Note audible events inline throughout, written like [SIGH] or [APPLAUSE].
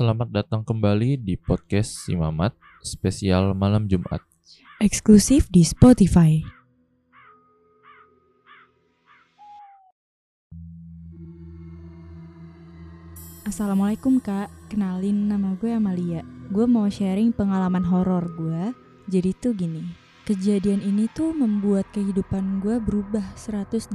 selamat datang kembali di podcast Si Mamat spesial malam Jumat. eksklusif di Spotify. Assalamualaikum kak, kenalin nama gue Amalia. Gue mau sharing pengalaman horor gue. Jadi tuh gini, kejadian ini tuh membuat kehidupan gue berubah 180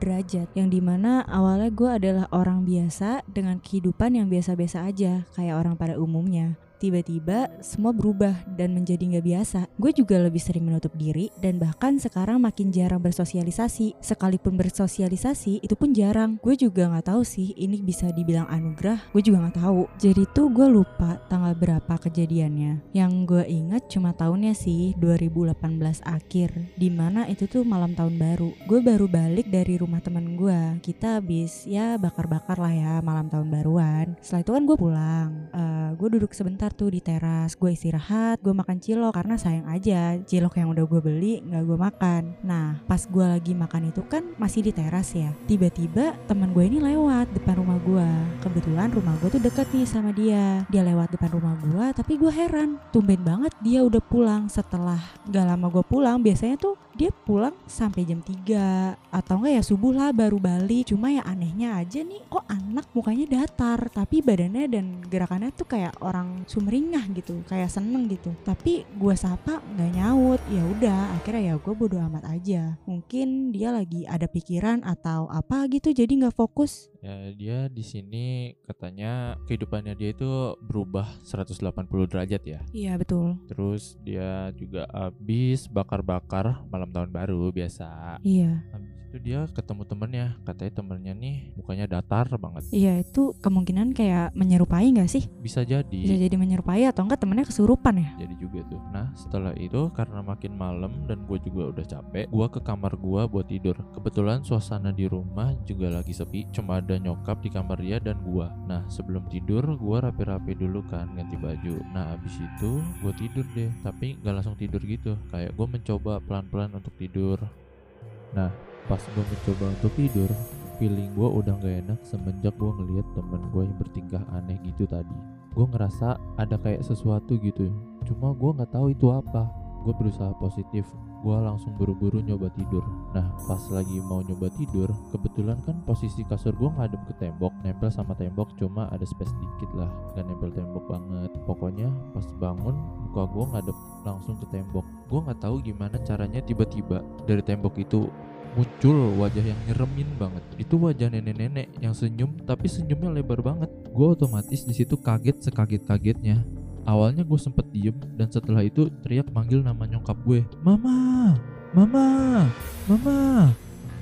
derajat. Yang di mana awalnya gue adalah orang biasa dengan kehidupan yang biasa-biasa aja, kayak orang pada umumnya tiba-tiba semua berubah dan menjadi nggak biasa. Gue juga lebih sering menutup diri dan bahkan sekarang makin jarang bersosialisasi. Sekalipun bersosialisasi itu pun jarang. Gue juga nggak tahu sih ini bisa dibilang anugerah. Gue juga nggak tahu. Jadi tuh gue lupa tanggal berapa kejadiannya. Yang gue ingat cuma tahunnya sih 2018 akhir. Di mana itu tuh malam tahun baru. Gue baru balik dari rumah temen gue. Kita habis ya bakar-bakar lah ya malam tahun baruan. Setelah itu kan gue pulang. Eh, gue duduk sebentar tuh di teras. Gue istirahat gue makan cilok karena sayang aja cilok yang udah gue beli nggak gue makan. Nah pas gue lagi makan itu kan masih di teras ya. Tiba-tiba teman gue ini lewat depan rumah gue kebetulan rumah gue tuh deket nih sama dia. Dia lewat depan rumah gue tapi gue heran. Tumben banget dia udah pulang. Setelah gak lama gue pulang biasanya tuh dia pulang sampai jam 3 atau enggak ya subuh lah baru balik. Cuma ya anehnya aja nih kok anak mukanya datar. Tapi badannya dan gerakannya tuh kayak orang sumringah gitu kayak seneng gitu tapi gue sapa nggak nyaut ya udah akhirnya ya gue bodo amat aja mungkin dia lagi ada pikiran atau apa gitu jadi nggak fokus Ya dia di sini katanya kehidupannya dia itu berubah 180 derajat ya. iya betul Terus dia juga habis bakar-bakar malam tahun baru biasa. iya Habis itu dia ketemu temennya, katanya temennya nih mukanya datar banget. iya itu kemungkinan kayak menyerupai nggak sih Bisa jadi. bisa jadi menyerupai atau enggak temennya kesurupan ya? Jadi juga tuh. Nah setelah itu karena makin malam dan gue juga udah capek gue ke kamar gue buat tidur. Kebetulan suasana di rumah juga lagi sepi cuma ada nyokap di kamar dia dan gue nah sebelum tidur gue rapi-rapi dulu kan ganti baju. Nah abis itu gue tidur deh tapi nggak langsung tidur gitu. Kayak gue mencoba pelan-pelan untuk tidur. Nah pas gue mencoba untuk tidur feeling gue udah gak enak semenjak gue ngeliat temen gue yang bertingkah aneh gitu tadi gue ngerasa ada kayak sesuatu gitu. Cuma gue nggak tahu itu apa. Gue berusaha positif. Gue langsung buru-buru nyoba tidur. Nah pas lagi mau nyoba tidur kebetulan kan posisi kasur gue ngadep ke tembok nempel sama tembok cuma ada space dikit lah. Gak nempel tembok banget. Pokoknya pas bangun muka gue ngadep langsung ke tembok. Gue nggak tahu gimana caranya tiba-tiba dari tembok itu muncul wajah yang nyeremin banget. Itu wajah nenek-nenek yang senyum tapi senyumnya lebar banget. Gue otomatis di situ kaget sekaget kagetnya awalnya gue sempet diem dan setelah itu teriak manggil nama nyokap gue. Mama! Mama! Mama!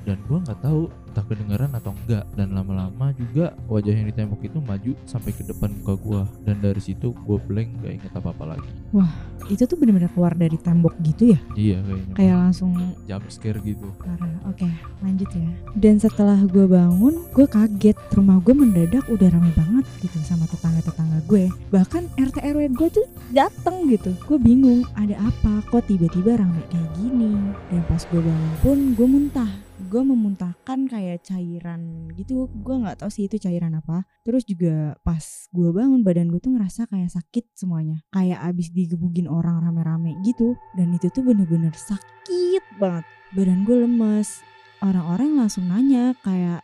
Dan gue nggak tahu entah kedengaran atau enggak dan lama-lama juga wajah yang di tembok itu maju sampai ke depan muka gue dan dari situ gue blank gak inget apa-apa lagi itu tuh bener-bener keluar dari tembok gitu ya iya kayaknya kayak langsung jump scare gitu Parah. Oke, lanjut ya. Dan setelah gue bangun, gue kaget. Rumah gue mendadak udah rame banget gitu sama tetangga-tetangga gue. Bahkan RT RW gue tuh dateng gitu. Gue bingung, ada apa? Kok tiba-tiba rame kayak gini? Dan pas gue bangun pun, gue muntah. Gue memuntahkan kayak cairan gitu. Gue nggak tahu sih itu cairan apa. Terus juga pas gue bangun, badan gue tuh ngerasa kayak sakit semuanya. Kayak abis digebugin orang rame-rame gitu. Dan itu tuh bener-bener sakit banget. Badan gue lemes. Orang-orang langsung nanya kayak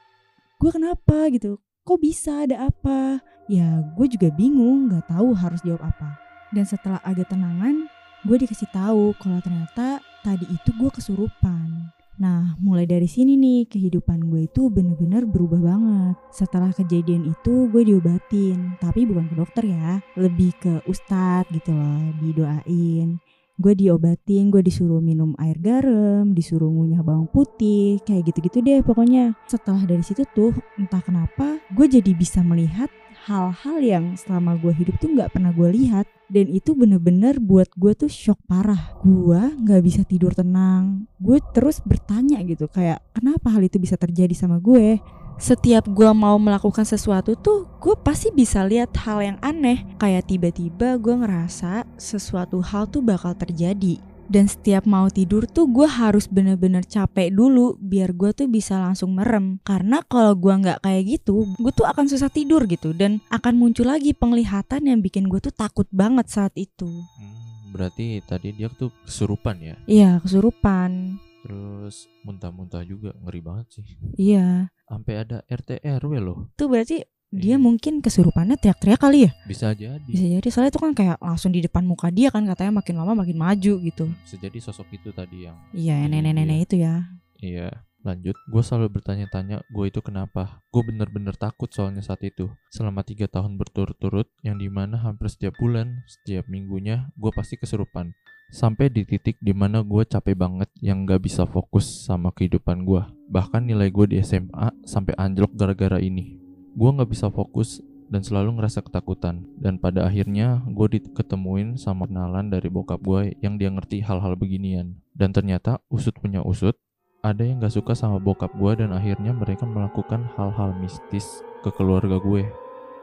gue kenapa? gitu. Kok bisa? Ada apa? Ya gue juga bingung. Nggak tahu harus jawab apa. Dan setelah agak tenangan gue dikasih tahu kalau ternyata tadi itu gue kesurupan Nah, mulai dari sini nih kehidupan gue itu bener-bener berubah banget. Setelah kejadian itu gue diobatin, tapi bukan ke dokter ya, lebih ke ustadz gitu loh, didoain gue diobatin, gue disuruh minum air garam, disuruh ngunyah bawang putih, kayak gitu-gitu deh pokoknya. Setelah dari situ tuh, entah kenapa, gue jadi bisa melihat hal-hal yang selama gue hidup tuh nggak pernah gue lihat. Dan itu bener-bener buat gue tuh shock parah. Gue nggak bisa tidur tenang. Gue terus bertanya gitu kayak kenapa hal itu bisa terjadi sama gue? Setiap gue mau melakukan sesuatu tuh gue pasti bisa lihat hal yang aneh. Kayak tiba-tiba gue ngerasa sesuatu hal tuh bakal terjadi Dan setiap mau tidur tuh gue harus bener-bener capek dulu biar gue tuh bisa langsung merem. Karena kalau gue nggak kayak gitu, gue tuh akan susah tidur gitu dan akan muncul lagi penglihatan yang bikin gue tuh takut banget saat itu. Hmm, berarti tadi dia tuh kesurupan ya? Iya, kesurupan. Terus muntah-muntah juga ngeri banget sih. Iya. Sampai ada RT RW loh. Tuh berarti dia Iya. mungkin kesurupannya teriak-teriak kali ya? Bisa jadi. Bisa jadi soalnya itu kan kayak langsung di depan muka dia kan katanya makin lama makin maju gitu. Bisa jadi sosok itu tadi yang Iya, Iya, nenek-nenek itu ya. Iya, lanjut. Gue selalu bertanya-tanya, gue itu kenapa? Gue bener-bener takut soalnya saat itu. Selama tiga tahun berturut-turut, yang di mana hampir setiap bulan, setiap minggunya, gue pasti kesurupan. Sampai di titik di mana gue capek banget yang gak bisa fokus sama kehidupan gue. Bahkan nilai gue di SMA sampai anjlok gara-gara ini. Gue gak bisa fokus dan selalu ngerasa ketakutan. Dan pada akhirnya gue diketemuin sama kenalan dari bokap gue yang dia ngerti hal-hal beginian. Dan ternyata usut punya usut, ada yang gak suka sama bokap gue dan akhirnya mereka melakukan hal-hal mistis ke keluarga gue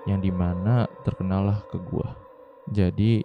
yang di mana terkenal lah ke gue jadi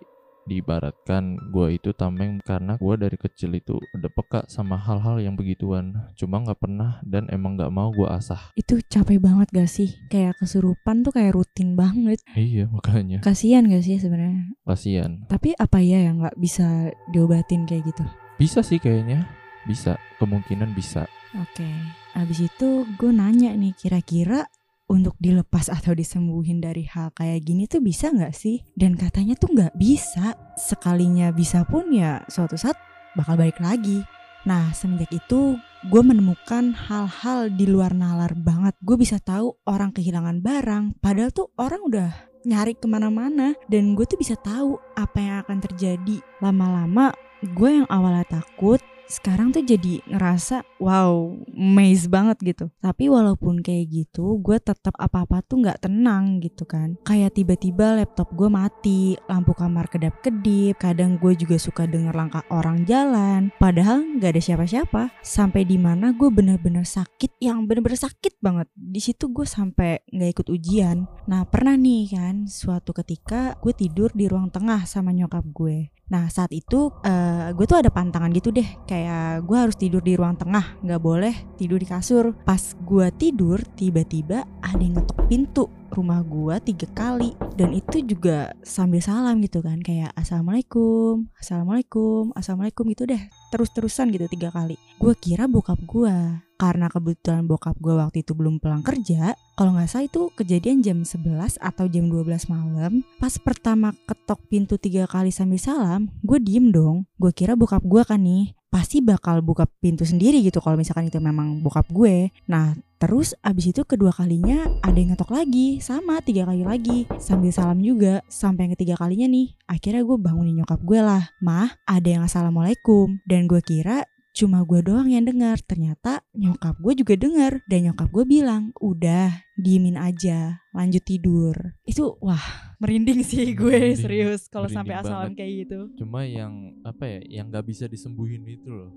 diibaratkan gue itu tameng karena gue dari kecil itu udah peka sama hal-hal yang begituan cuma nggak pernah dan emang nggak mau gue asah Itu capek banget gak sih? Kayak kesurupan tuh kayak rutin banget. iya makanya Kasian gak sih sebenarnya? kasihan Tapi apa ya yang nggak bisa diobatin kayak gitu? bisa sih kayaknya bisa kemungkinan bisa Oke, abis itu gue nanya nih kira-kira untuk dilepas atau disembuhin dari hal kayak gini tuh bisa nggak sih? Dan katanya tuh nggak bisa. Sekalinya bisa pun ya suatu saat bakal balik lagi. Nah semenjak itu gue menemukan hal-hal di luar nalar banget. Gue bisa tahu orang kehilangan barang, padahal tuh orang udah nyari ke mana-mana dan gue tuh bisa tahu apa yang akan terjadi. Lama-lama gue yang awalnya takut sekarang tuh jadi ngerasa wow amazed banget gitu. Tapi walaupun kayak gitu gue tetap apa-apa tuh nggak tenang gitu kan. Kayak tiba-tiba laptop gue mati lampu kamar kedap-kedip kadang gue juga suka denger langkah orang jalan padahal nggak ada siapa-siapa. Sampai di mana gue bener-bener sakit yang bener-bener sakit banget. Di situ gue sampai nggak ikut ujian. Nah pernah nih kan suatu ketika gue tidur di ruang tengah sama nyokap gue Nah saat itu eh, gue tuh ada pantangan gitu deh. Kayak gue harus tidur di ruang tengah Gak boleh tidur di kasur. Pas gue tidur tiba-tiba ada yang ngetok pintu rumah gue tiga kali. Dan itu juga sambil salam gitu kan Kayak Assalamualaikum Assalamualaikum Assalamualaikum gitu deh. Terus-terusan gitu tiga kali. Gue kira bokap gue karena kebetulan bokap gue waktu itu belum pulang kerja kalau nggak salah itu kejadian jam 11 atau jam 12 malam. Pas pertama ketok pintu tiga kali sambil salam gue diem dong. Gue kira bokap gue kan nih pasti bakal buka pintu sendiri gitu kalau misalkan itu memang bokap gue. Nah terus abis itu kedua kalinya ada yang ngetok lagi sama tiga kali lagi sambil salam juga sampai yang ketiga kalinya nih akhirnya gue bangunin nyokap gue lah. Mah ada yang assalamualaikum dan gue kira cuma gue doang yang dengar ternyata nyokap gue juga dengar dan nyokap gue bilang udah diemin aja lanjut tidur. Itu wah merinding sih gue Merinding, serius kalau sampai asal banget. kayak gitu. Cuma yang apa ya yang nggak bisa disembuhin itu loh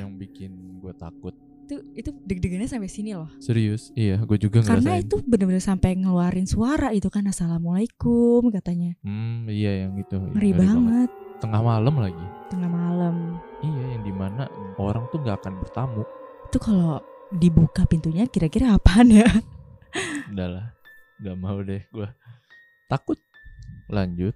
yang bikin gue takut. Itu itu deg-degannya sampai sini loh. Serius? Iya gue juga karena ngerasain. itu bener-bener sampai ngeluarin suara itu kan assalamualaikum katanya. Hmm iya yang itu. Ngeri banget tengah malam lagi. Tengah malam. Iya yang di mana orang tuh nggak akan bertamu. Itu kalau dibuka pintunya kira-kira apaan ya? Udahlah nggak mau deh gue takut. Lanjut.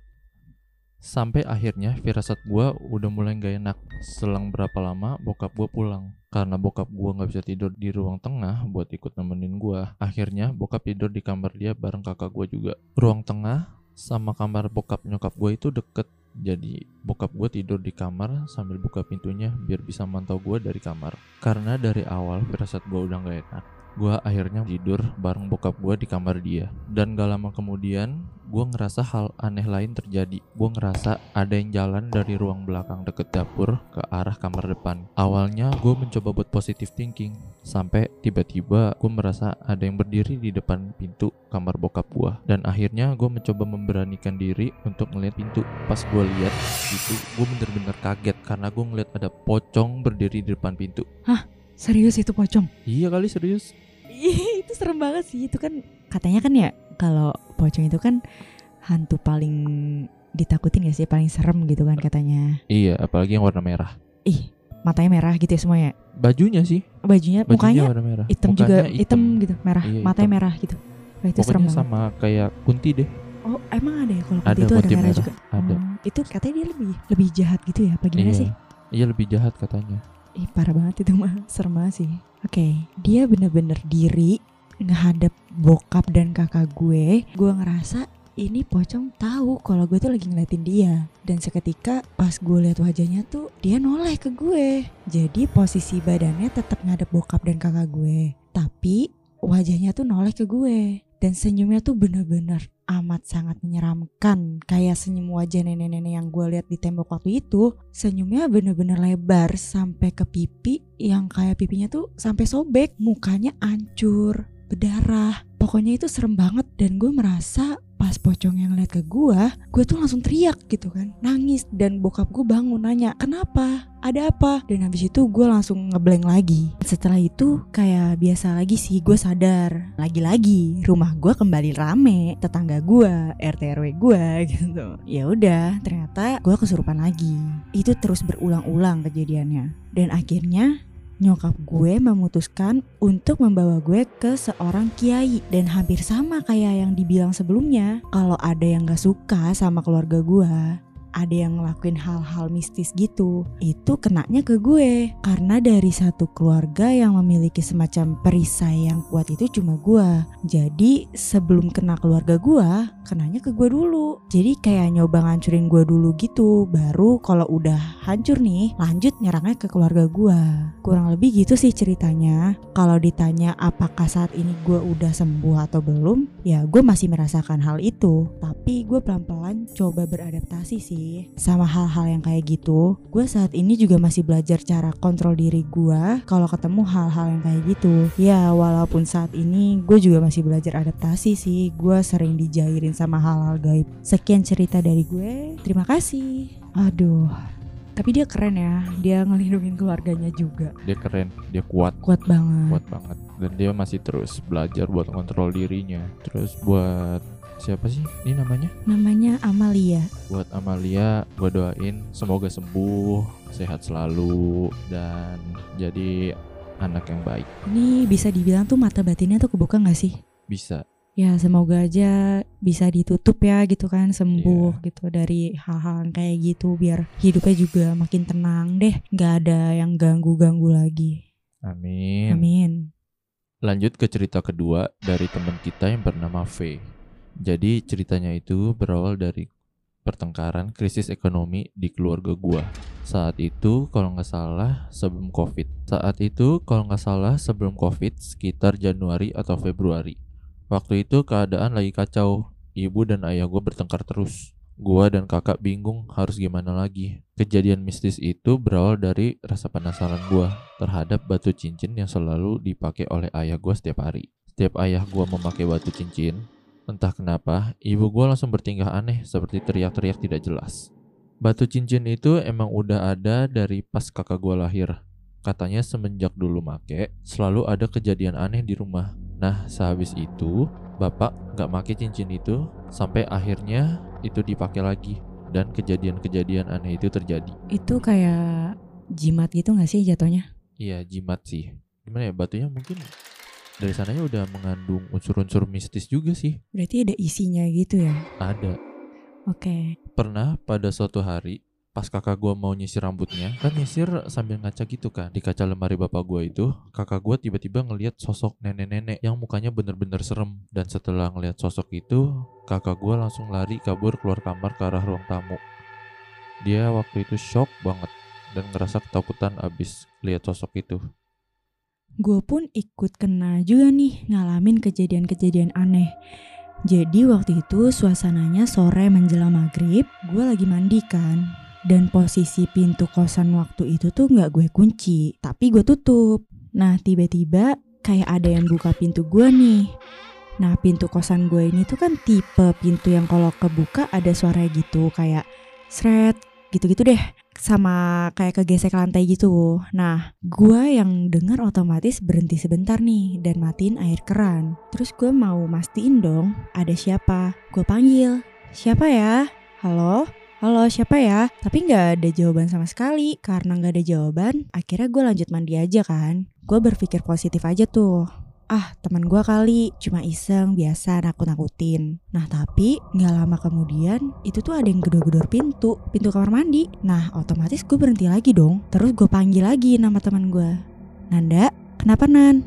Sampai akhirnya firasat gue udah mulai gak enak. Selang berapa lama bokap gue pulang. Karena bokap gue nggak bisa tidur di ruang tengah buat ikut nemenin gue akhirnya bokap tidur di kamar dia bareng kakak gue juga. Ruang tengah sama kamar bokap nyokap gue itu deket jadi bokap gue tidur di kamar sambil buka pintunya biar bisa mantau gue dari kamar. Karena dari awal firasat gue udah gak enak gue akhirnya tidur bareng bokap gue di kamar dia. Dan gak lama kemudian gue ngerasa hal aneh lain terjadi. Gue ngerasa ada yang jalan dari ruang belakang deket dapur ke arah kamar depan. Awalnya gue mencoba buat positive thinking sampai tiba-tiba gue merasa ada yang berdiri di depan pintu kamar bokap gue dan akhirnya gue mencoba memberanikan diri untuk ngeliat pintu. Pas gue lihat itu gue bener-bener kaget karena gue ngeliat ada pocong berdiri di depan pintu serius itu pocong iya kali serius itu serem banget sih itu kan katanya kan ya kalau pocong itu kan hantu paling ditakutin gak sih paling serem gitu kan katanya. Iya, apalagi yang warna merah. Ih, matanya merah gitu ya semuanya. Bajunya sih, Bajunya, bajunya mukanya warna merah. hitam Mukanya juga hitam gitu, merah, Iya, matanya hitam. merah gitu. Wah, itu serem Pokoknya banget. sama kayak Kunti deh. Oh, emang ada ya kalau Ada kunti itu ada merah, merah, juga? ada. Oh, itu katanya dia lebih lebih jahat gitu ya? Apa gimana iya. sih? Iya lebih jahat katanya. Ih parah banget itu mah. Serem sih. Oke Dia bener-bener diri Ngehadap bokap dan kakak gue. Gue ngerasa ini pocong tahu kalau gue tuh lagi ngeliatin dia. Dan seketika pas gue lihat wajahnya tuh dia noleh ke gue. Jadi posisi badannya tetap ngadep bokap dan kakak gue. Tapi wajahnya tuh noleh ke gue dan senyumnya tuh bener-bener amat sangat menyeramkan. Kayak senyum wajah nenek-nenek yang gue lihat di tembok waktu itu senyumnya bener-bener lebar sampai ke pipi yang kayak pipinya tuh sampai sobek mukanya hancur berdarah. Pokoknya itu serem banget dan gue merasa pas pocong yang lihat ke gue gue tuh langsung teriak gitu kan. Nangis dan bokap gue bangun nanya kenapa? Ada apa? Dan habis itu gue langsung ngeblank lagi. Setelah itu kayak biasa lagi sih gue sadar. Lagi-lagi rumah gue kembali rame tetangga gue RT RW gue [LAUGHS] gitu. Ya udah ternyata gue kesurupan lagi. Itu terus berulang-ulang kejadiannya. Dan akhirnya nyokap gue memutuskan untuk membawa gue ke seorang kiai dan hampir sama kayak yang dibilang sebelumnya. Kalau ada yang gak suka sama keluarga gue ada yang ngelakuin hal-hal mistis gitu itu kenanya ke gue. Karena dari satu keluarga yang memiliki semacam perisai yang kuat itu cuma gue jadi sebelum kena keluarga gue kenanya ke gue dulu. Jadi kayak nyoba ngancurin gue dulu gitu baru kalau udah hancur nih lanjut nyerangnya ke keluarga gue kurang lebih gitu sih ceritanya. Kalau ditanya apakah saat ini gue udah sembuh atau belum ya gue masih merasakan hal itu. Tapi gue pelan-pelan coba beradaptasi sih sama hal-hal yang kayak gitu gue saat ini juga masih belajar cara kontrol diri gue kalau ketemu hal-hal yang kayak gitu. Ya walaupun saat ini gue juga masih belajar adaptasi sih. Gue sering dijairin sama hal-hal gaib. Sekian cerita dari gue. Terima kasih. Aduh tapi dia keren ya. Dia ngelindungin keluarganya juga. Dia keren, dia kuat, kuat banget. Kuat banget. Dan dia masih terus belajar buat kontrol dirinya. Terus buat siapa sih ini namanya? namanya Amalia Buat Amalia, gue doain semoga sembuh, sehat selalu, dan jadi anak yang baik. ini bisa dibilang tuh mata batinnya tuh kebuka gak sih Bisa. ya semoga aja bisa ditutup ya gitu kan sembuh Iya. gitu dari hal-hal kayak gitu biar hidupnya juga makin tenang deh nggak ada yang ganggu-ganggu lagi Amin. amin Lanjut ke cerita kedua dari teman kita yang bernama V. Jadi ceritanya itu berawal dari pertengkaran krisis ekonomi di keluarga gua. Saat itu kalau nggak salah sebelum covid. Saat itu kalau nggak salah sebelum covid sekitar Januari atau Februari. Waktu itu keadaan lagi kacau. Ibu dan ayah gue bertengkar terus. Gua dan kakak bingung harus gimana lagi. Kejadian mistis itu berawal dari rasa penasaran gua terhadap batu cincin yang selalu dipakai oleh ayah gua setiap hari. Setiap ayah gua memakai batu cincin, entah kenapa ibu gua langsung bertingkah aneh seperti teriak-teriak tidak jelas. Batu cincin itu emang udah ada dari pas kakak gua lahir. Katanya semenjak dulu make, selalu ada kejadian aneh di rumah. Nah, sehabis itu, bapak nggak make cincin itu sampai akhirnya itu dipakai lagi dan kejadian-kejadian aneh itu terjadi. itu kayak jimat gitu gak sih jatuhnya Iya, jimat sih. Gimana ya batunya mungkin dari sananya udah mengandung unsur-unsur mistis juga sih. berarti ada isinya gitu ya? Ada. oke. Pernah pada suatu hari pas kakak gua mau nyisir rambutnya kan nyisir sambil ngaca gitu kan di kaca lemari bapak gua itu kakak gua tiba-tiba ngelihat sosok nenek-nenek yang mukanya bener-bener serem. Dan setelah ngelihat sosok itu kakak gua langsung lari kabur keluar kamar ke arah ruang tamu. Dia waktu itu shock banget dan ngerasa ketakutan abis lihat sosok itu gue pun ikut kena juga nih ngalamin kejadian-kejadian aneh. Jadi waktu itu suasananya sore menjelang maghrib, gue lagi mandi kan. Dan posisi pintu kosan waktu itu tuh nggak gue kunci, tapi gue tutup. Nah tiba-tiba kayak ada yang buka pintu gue nih. Nah pintu kosan gue ini tuh kan tipe pintu yang kalau kebuka ada suara gitu kayak sret gitu-gitu deh sama kayak kegesek lantai gitu. Nah, gua yang dengar otomatis berhenti sebentar nih dan matiin air keran. Terus gue mau mastiin dong ada siapa. Gue panggil, siapa ya? halo, halo siapa ya? Tapi nggak ada jawaban sama sekali. Karena nggak ada jawaban, akhirnya gue lanjut mandi aja kan. Gue berpikir positif aja tuh. Ah, teman gue kali, cuma iseng, biasa nakut-nakutin. Nah, tapi nggak lama kemudian, itu tuh ada yang gedor-gedor pintu, pintu kamar mandi. Nah, otomatis gue berhenti lagi dong. Terus gue panggil lagi nama teman gue. Nanda, kenapa Nan?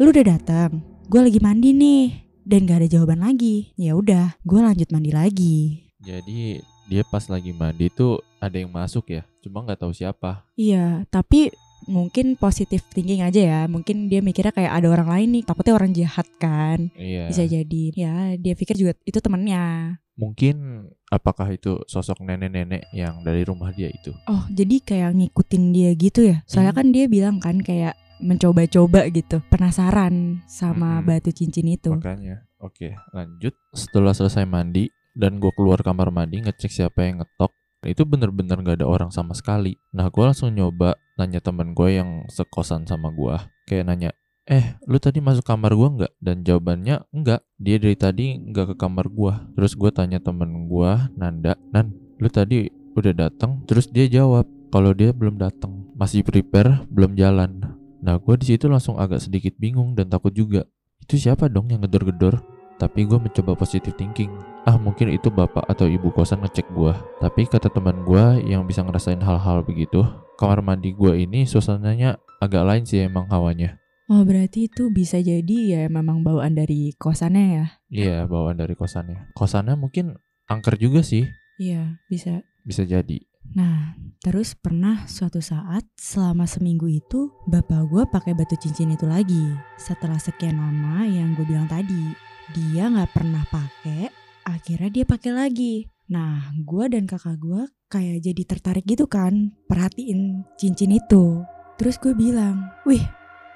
Lu udah datang? Gue lagi mandi nih. Dan gak ada jawaban lagi. Ya udah, gue lanjut mandi lagi. Jadi dia pas lagi mandi tuh ada yang masuk ya, cuma nggak tahu siapa. Iya, tapi mungkin positif thinking aja ya. Mungkin dia mikirnya kayak ada orang lain nih, takutnya orang jahat kan. Iya. Bisa jadi. Ya, dia pikir juga itu temennya. Mungkin apakah itu sosok nenek-nenek yang dari rumah dia itu? Oh, jadi kayak ngikutin dia gitu ya. Soalnya Hmm. kan dia bilang kan kayak mencoba-coba gitu. Penasaran sama Mm-mm. batu cincin itu. Makanya, oke lanjut. Setelah selesai mandi dan gue keluar kamar mandi ngecek siapa yang ngetok, itu bener-bener gak ada orang sama sekali. Nah gue langsung nyoba nanya temen gue yang sekosan sama gue, kayak nanya, eh lu tadi masuk kamar gue nggak? Dan jawabannya enggak. Dia dari tadi nggak ke kamar gue. Terus gue tanya temen gue, Nanda, Nan, lu tadi udah datang? Terus dia jawab kalau dia belum datang, masih prepare, belum jalan. Nah gue di situ langsung agak sedikit bingung dan takut juga. Itu siapa dong yang gedor-gedor? Tapi gue mencoba positive thinking. Ah mungkin itu bapak atau ibu kosan ngecek gue. Tapi kata teman gue yang bisa ngerasain hal-hal begitu, kamar mandi gue ini suasananya agak lain sih emang hawanya. Oh, berarti itu bisa jadi ya memang bawaan dari kosannya ya. Iya bawaan dari kosannya. Kosannya mungkin angker juga sih, Iya, bisa. bisa jadi. Nah, terus pernah suatu saat selama seminggu itu bapak gue pakai batu cincin itu lagi. Setelah sekian lama yang gue bilang tadi, dia nggak pernah pakai, akhirnya dia pakai lagi. Nah, gue dan kakak gue kayak jadi tertarik gitu kan, perhatiin cincin itu. Terus gue bilang, wih,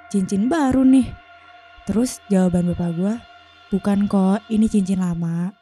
cincin baru nih. Terus jawaban bapak gue, bukan kok, ini cincin lama.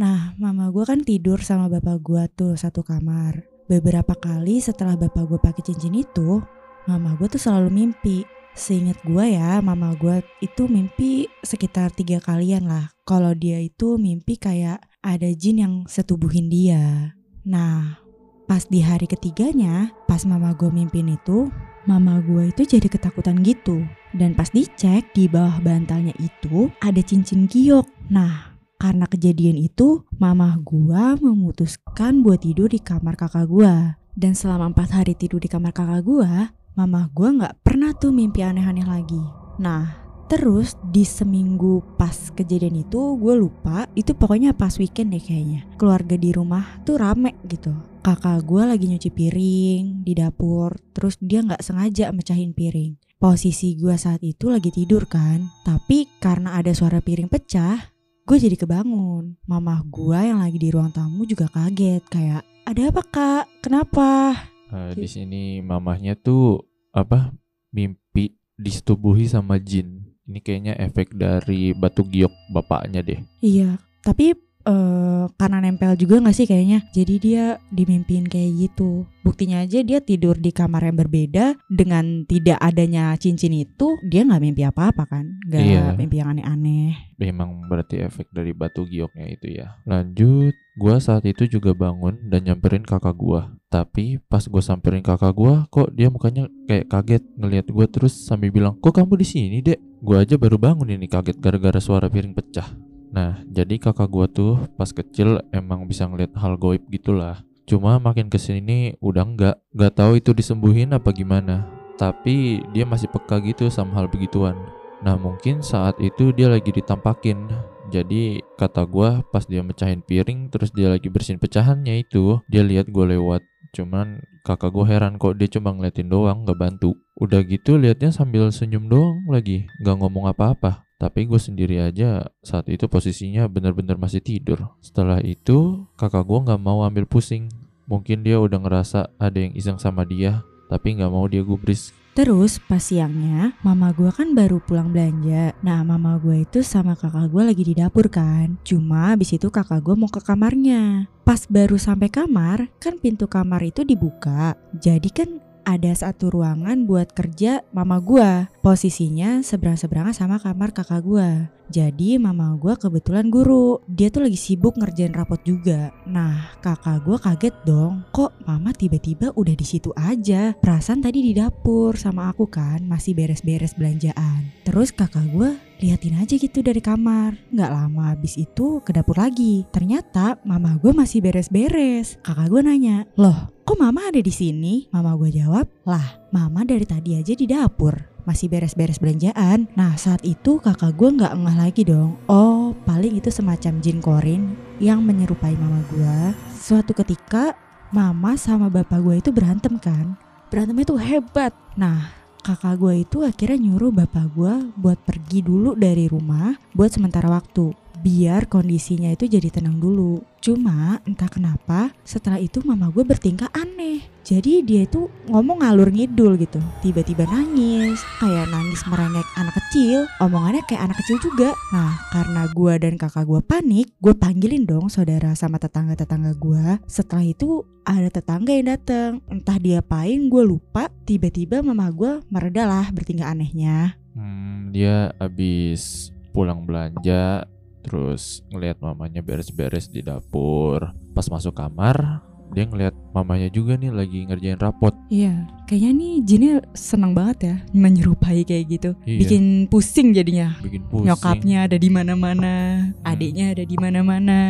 Nah, mama gue kan tidur sama bapak gue tuh satu kamar. Beberapa kali setelah bapak gue pakai cincin itu, mama gue tuh selalu mimpi. Seingat gue ya, mama gue itu mimpi sekitar tiga kalian lah. Kalau dia itu mimpi kayak ada jin yang setubuhin dia. Nah, pas di hari ketiganya, pas mama gue mimpin itu, mama gue itu jadi ketakutan gitu. Dan pas dicek di bawah bantalnya itu ada cincin giok. Nah, karena kejadian itu, mama gua memutuskan buat tidur di kamar kakak gua. Dan selama empat hari tidur di kamar kakak gua, mama gua nggak pernah tuh mimpi aneh-aneh lagi. Nah, terus di seminggu pas kejadian itu gue lupa, itu pokoknya pas weekend deh kayaknya. Keluarga di rumah tuh rame gitu. Kakak gua lagi nyuci piring di dapur, terus dia nggak sengaja mecahin piring. Posisi gua saat itu lagi tidur kan, tapi karena ada suara piring pecah, gue jadi kebangun. Mamah gue yang lagi di ruang tamu juga kaget kayak ada apa kak? Kenapa? Eh, di sini mamahnya tuh apa mimpi disetubuhi sama jin. Ini kayaknya efek dari batu giok bapaknya deh. Iya, tapi eh, karena nempel juga gak sih kayaknya. Jadi dia dimimpiin kayak gitu. Buktinya aja dia tidur di kamar yang berbeda dengan tidak adanya cincin itu, dia nggak mimpi apa-apa kan? Gak Iya. mimpi yang aneh-aneh. Memang berarti efek dari batu gioknya itu ya. Lanjut, gua saat itu juga bangun dan nyamperin kakak gua. Tapi pas gua samperin kakak gua, kok dia mukanya kayak kaget ngelihat gua terus sambil bilang, "Kok kamu di sini, Dek?" Gua aja baru bangun ini kaget gara-gara suara piring pecah. Nah, jadi kakak gua tuh pas kecil emang bisa ngeliat hal goib gitulah. Cuma makin ke sini udah enggak, nggak tahu itu disembuhin apa gimana. Tapi dia masih peka gitu sama hal begituan. Nah mungkin saat itu dia lagi ditampakin Jadi kata gua pas dia mecahin piring Terus dia lagi bersihin pecahannya itu Dia lihat gue lewat Cuman kakak gue heran kok dia cuma ngeliatin doang gak bantu Udah gitu liatnya sambil senyum doang lagi Gak ngomong apa-apa tapi gue sendiri aja saat itu posisinya bener-bener masih tidur. Setelah itu kakak gue nggak mau ambil pusing. Mungkin dia udah ngerasa ada yang iseng sama dia, tapi nggak mau dia gubris Terus pas siangnya, mama gue kan baru pulang belanja. Nah mama gue itu sama kakak gue lagi di dapur kan. Cuma abis itu kakak gue mau ke kamarnya. Pas baru sampai kamar, kan pintu kamar itu dibuka. Jadi kan ada satu ruangan buat kerja mama gua. Posisinya seberang-seberangan sama kamar kakak gua. Jadi mama gua kebetulan guru. Dia tuh lagi sibuk ngerjain rapot juga. Nah, kakak gua kaget dong. Kok mama tiba-tiba udah di situ aja? Perasaan tadi di dapur sama aku kan masih beres-beres belanjaan. Terus kakak gua liatin aja gitu dari kamar. Nggak lama habis itu ke dapur lagi. Ternyata mama gue masih beres-beres. Kakak gue nanya, loh kok mama ada di sini? Mama gue jawab, lah mama dari tadi aja di dapur. Masih beres-beres belanjaan. Nah saat itu kakak gue nggak ngeh lagi dong. Oh paling itu semacam jin korin yang menyerupai mama gue. Suatu ketika mama sama bapak gue itu berantem kan. Berantemnya tuh hebat. Nah kakak gue itu akhirnya nyuruh bapak gue buat pergi dulu dari rumah buat sementara waktu biar kondisinya itu jadi tenang dulu. Cuma entah kenapa setelah itu mama gue bertingkah aneh. Jadi dia itu ngomong ngalur ngidul gitu. Tiba-tiba nangis, kayak nangis merengek anak kecil. Omongannya kayak anak kecil juga. Nah karena gue dan kakak gue panik, gue panggilin dong saudara sama tetangga-tetangga gue. Setelah itu ada tetangga yang datang. Entah dia apain, gue lupa. Tiba-tiba mama gue meredalah bertingkah anehnya. Hmm, dia habis pulang belanja terus ngelihat mamanya beres-beres di dapur pas masuk kamar dia ngelihat mamanya juga nih lagi ngerjain rapot. Iya, kayaknya nih jinnya senang banget ya menyerupai kayak gitu. Iya. Bikin pusing jadinya. Bikin pusing. Nyokapnya ada di mana-mana, adiknya ada di mana-mana.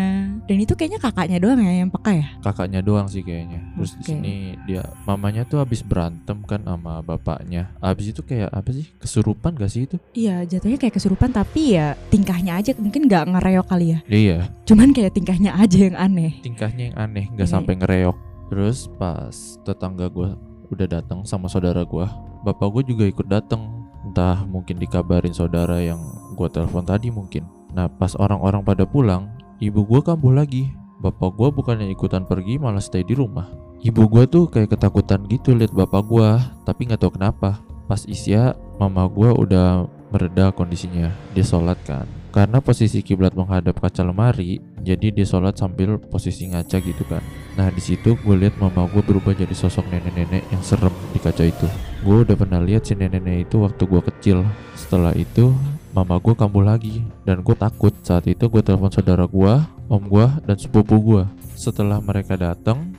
Dan itu kayaknya kakaknya doang ya yang peka ya? kakaknya doang sih kayaknya. Terus di Oke. sini dia mamanya tuh habis berantem kan sama bapaknya. Habis itu kayak apa sih? Kesurupan gak sih itu? Iya, jatuhnya kayak kesurupan tapi ya tingkahnya aja mungkin nggak ngereok kali ya. Iya, Cuman kayak tingkahnya aja yang aneh. tingkahnya yang aneh, nggak Iya. sampai ngereok. Terus pas tetangga gue udah datang sama saudara gue, bapak gue juga ikut datang. Entah mungkin dikabarin saudara yang gue telepon tadi mungkin. Nah pas orang-orang pada pulang, ibu gue kambuh lagi. Bapak gue bukannya ikutan pergi malah stay di rumah. Ibu gue tuh kayak ketakutan gitu liat bapak gue, tapi nggak tahu kenapa. Pas Isya, mama gue udah mereda kondisinya. Dia sholat kan. Karena posisi kiblat menghadap kaca lemari, jadi dia sholat sambil posisi ngaca gitu kan. Nah di situ gue lihat mama gue berubah jadi sosok nenek-nenek yang serem di kaca itu. Gue udah pernah lihat si nenek-nenek itu waktu gue kecil. Setelah itu mama gue kambuh lagi dan gue takut. Saat itu gue telepon saudara gue, om gue, dan sepupu gue. Setelah mereka datang,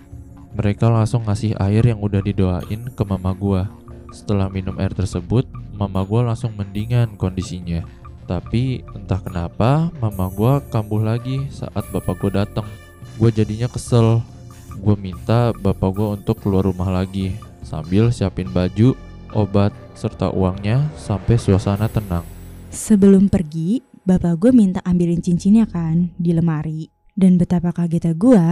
mereka langsung ngasih air yang udah didoain ke mama gue. Setelah minum air tersebut, mama gue langsung mendingan kondisinya. Tapi entah kenapa mama gue kambuh lagi saat bapak gue datang. Gue jadinya kesel. Gue minta bapak gue untuk keluar rumah lagi sambil siapin baju, obat, serta uangnya sampai suasana tenang. Sebelum pergi, bapak gue minta ambilin cincinnya kan di lemari. Dan betapa kagetnya gue,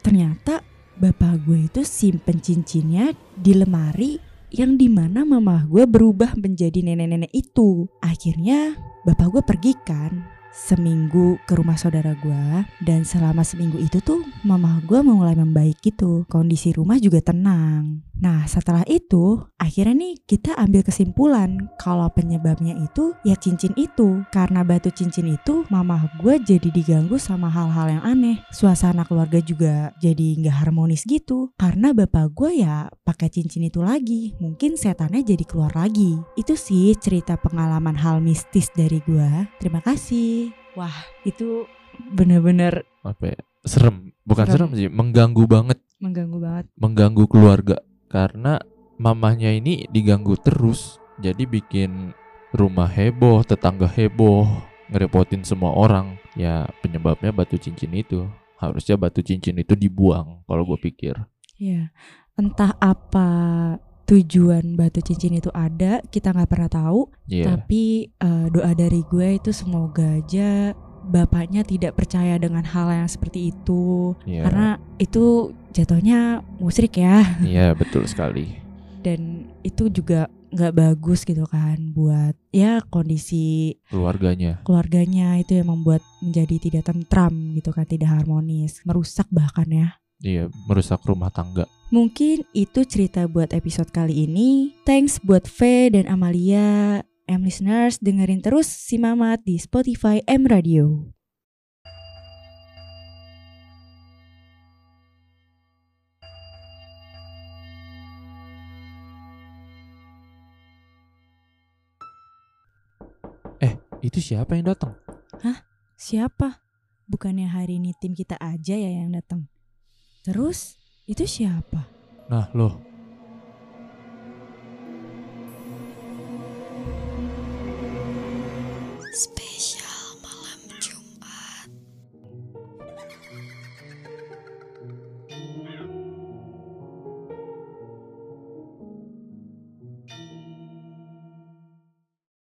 ternyata bapak gue itu simpen cincinnya di lemari yang di mana mama gue berubah menjadi nenek-nenek itu. Akhirnya bapak gue pergi kan seminggu ke rumah saudara gue. Dan selama seminggu itu tuh mama gue mulai membaik gitu. Kondisi rumah juga tenang nah setelah itu akhirnya nih kita ambil kesimpulan kalau penyebabnya itu ya cincin itu. Karena batu cincin itu mama gue jadi diganggu sama hal-hal yang aneh. Suasana keluarga juga jadi nggak harmonis gitu. Karena bapak gue ya pakai cincin itu lagi. Mungkin setannya jadi keluar lagi. Itu sih cerita pengalaman hal mistis dari gue terima kasih. Wah itu bener-bener Apa ya? Serem, bukan serem. Serem. sih, mengganggu banget, mengganggu banget. Mengganggu keluarga karena mamahnya ini diganggu terus. Jadi bikin rumah heboh, tetangga heboh, ngerepotin semua orang. Ya penyebabnya batu cincin itu. Harusnya batu cincin itu dibuang kalau gue pikir. ya entah apa tujuan batu cincin itu ada kita nggak pernah tahu Iya. Tapi eh, doa dari gue itu semoga aja bapaknya tidak percaya dengan hal yang seperti itu Iya. karena itu jatuhnya musrik ya Iya, betul sekali. dan itu juga nggak bagus gitu kan buat ya kondisi Keluarganya. keluarganya itu yang membuat menjadi tidak tentram gitu kan tidak harmonis merusak bahkan ya Iya, merusak rumah tangga. Mungkin itu cerita buat episode kali ini. Thanks buat V dan Amalia. M listeners, dengerin terus si Mamat di Spotify M Radio. Eh, itu siapa yang datang? Hah? Siapa? Bukannya hari ini tim kita aja ya yang datang. Terus, itu siapa? Nah, loh, Spesial.